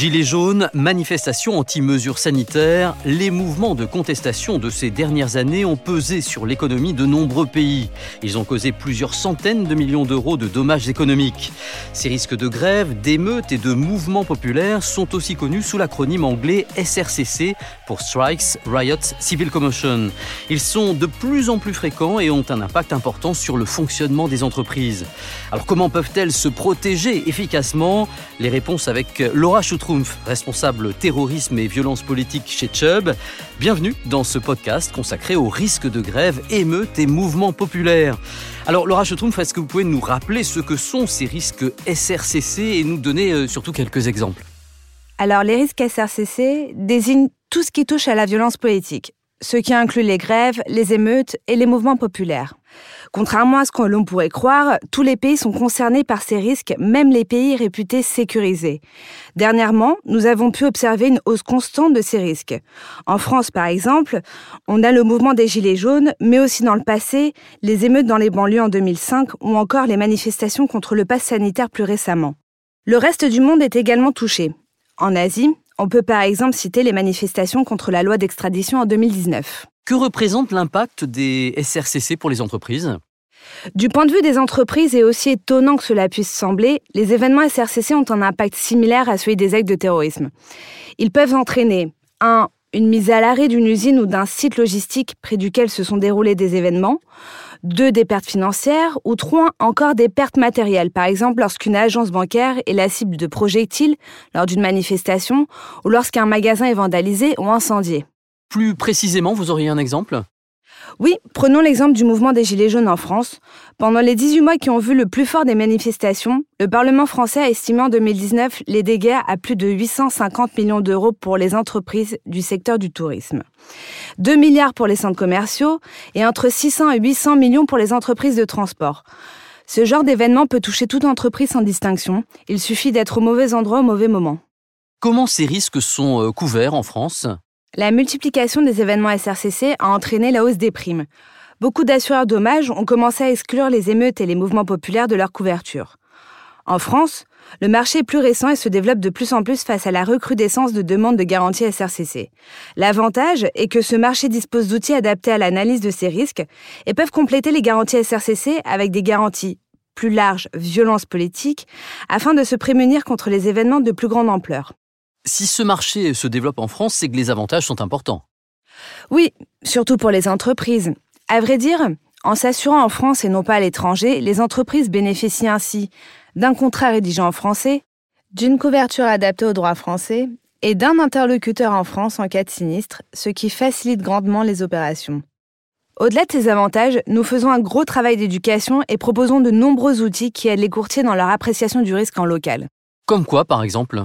Gilets jaunes, manifestations anti-mesures sanitaires, les mouvements de contestation de ces dernières années ont pesé sur l'économie de nombreux pays. Ils ont causé plusieurs centaines de millions d'euros de dommages économiques. Ces risques de grève, d'émeutes et de mouvements populaires sont aussi connus sous l'acronyme anglais SRCC pour Strikes, Riots, Civil Commotion. Ils sont de plus en plus fréquents et ont un impact important sur le fonctionnement des entreprises. Alors comment peuvent-elles se protéger efficacement? Les réponses avec Laura Responsable terrorisme et violence politique chez Chubb. Bienvenue dans ce podcast consacré aux risques de grève, émeutes et mouvements populaires. Alors Laura Schutrumf, est-ce que vous pouvez nous rappeler ce que sont ces risques SRCC et nous donner euh, surtout quelques exemples? Alors les risques SRCC désignent tout ce qui touche à la violence politique, ce qui inclut les grèves, les émeutes et les mouvements populaires. Contrairement à ce que l'on pourrait croire, tous les pays sont concernés par ces risques, même les pays réputés sécurisés. Dernièrement, nous avons pu observer une hausse constante de ces risques. En France, par exemple, on a le mouvement des Gilets jaunes, mais aussi dans le passé, les émeutes dans les banlieues en 2005 ou encore les manifestations contre le pass sanitaire plus récemment. Le reste du monde est également touché. En Asie, on peut par exemple citer les manifestations contre la loi d'extradition en 2019. Que représente l'impact des SRCC pour les entreprises? Du point de vue des entreprises, et aussi étonnant que cela puisse sembler, les événements SRCC ont un impact similaire à celui des actes de terrorisme. Ils peuvent entraîner 1. Une mise à l'arrêt d'une usine ou d'un site logistique près duquel se sont déroulés des événements. 2. Des pertes financières. Ou 3. Encore des pertes matérielles. Par exemple, lorsqu'une agence bancaire est la cible de projectiles lors d'une manifestation ou lorsqu'un magasin est vandalisé ou incendié. Plus précisément, vous auriez un exemple? Oui, prenons l'exemple du mouvement des Gilets jaunes en France. Pendant les 18 mois qui ont vu le plus fort des manifestations, le Parlement français a estimé en 2019 les dégâts à plus de 850 millions d'euros pour les entreprises du secteur du tourisme. 2 milliards pour les centres commerciaux et entre 600 et 800 millions pour les entreprises de transport. Ce genre d'événement peut toucher toute entreprise sans distinction. Il suffit d'être au mauvais endroit au mauvais moment. Comment ces risques sont euh, couverts en France? La multiplication des événements SRCC a entraîné la hausse des primes. Beaucoup d'assureurs dommages ont commencé à exclure les émeutes et les mouvements populaires de leur couverture. En France, le marché est plus récent et se développe de plus en plus face à la recrudescence de demandes de garantie SRCC. L'avantage est que ce marché dispose d'outils adaptés à l'analyse de ces risques et peuvent compléter les garanties SRCC avec des garanties plus larges, violence politique, afin de se prémunir contre les événements de plus grande ampleur. Si ce marché se développe en France, c'est que les avantages sont importants. Oui, surtout pour les entreprises. À vrai dire, en s'assurant en France et non pas à l'étranger, les entreprises bénéficient ainsi d'un contrat rédigé en français, d'une couverture adaptée au droit français et d'un interlocuteur en France en cas de sinistre, ce qui facilite grandement les opérations. Au-delà de ces avantages, nous faisons un gros travail d'éducation et proposons de nombreux outils qui aident les courtiers dans leur appréciation du risque en local. Comme quoi, par exemple?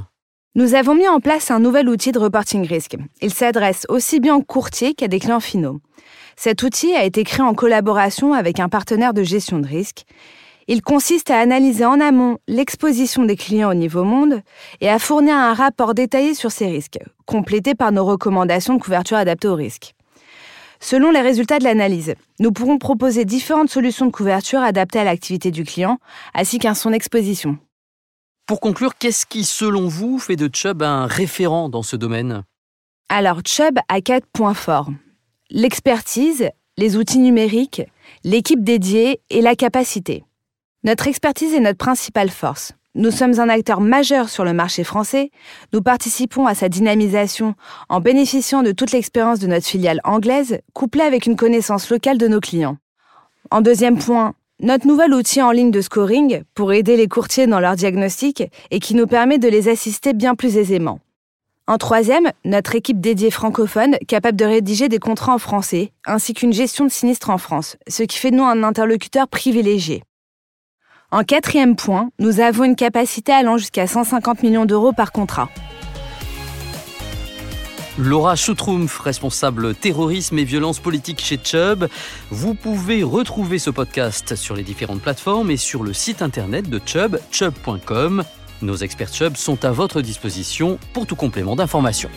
Nous avons mis en place un nouvel outil de reporting risque. Il s'adresse aussi bien aux courtiers qu'à des clients finaux. Cet outil a été créé en collaboration avec un partenaire de gestion de risque. Il consiste à analyser en amont l'exposition des clients au niveau monde et à fournir un rapport détaillé sur ces risques, complété par nos recommandations de couverture adaptées aux risques. Selon les résultats de l'analyse, nous pourrons proposer différentes solutions de couverture adaptées à l'activité du client ainsi qu'à son exposition. Pour conclure, qu'est-ce qui, selon vous, fait de Chubb un référent dans ce domaine? Alors, Chubb a quatre points forts. L'expertise, les outils numériques, l'équipe dédiée et la capacité. Notre expertise est notre principale force. Nous sommes un acteur majeur sur le marché français. Nous participons à sa dynamisation en bénéficiant de toute l'expérience de notre filiale anglaise, couplée avec une connaissance locale de nos clients. En deuxième point, notre nouvel outil en ligne de scoring pour aider les courtiers dans leur diagnostic et qui nous permet de les assister bien plus aisément. En troisième, notre équipe dédiée francophone capable de rédiger des contrats en français, ainsi qu'une gestion de sinistres en France, ce qui fait de nous un interlocuteur privilégié. En quatrième point, nous avons une capacité allant jusqu'à 150 millions d'euros par contrat. Laura Schutrumf, responsable terrorisme et violence politique chez Chubb. Vous pouvez retrouver ce podcast sur les différentes plateformes et sur le site internet de Chubb, chubb.com. Nos experts Chubb sont à votre disposition pour tout complément d'information.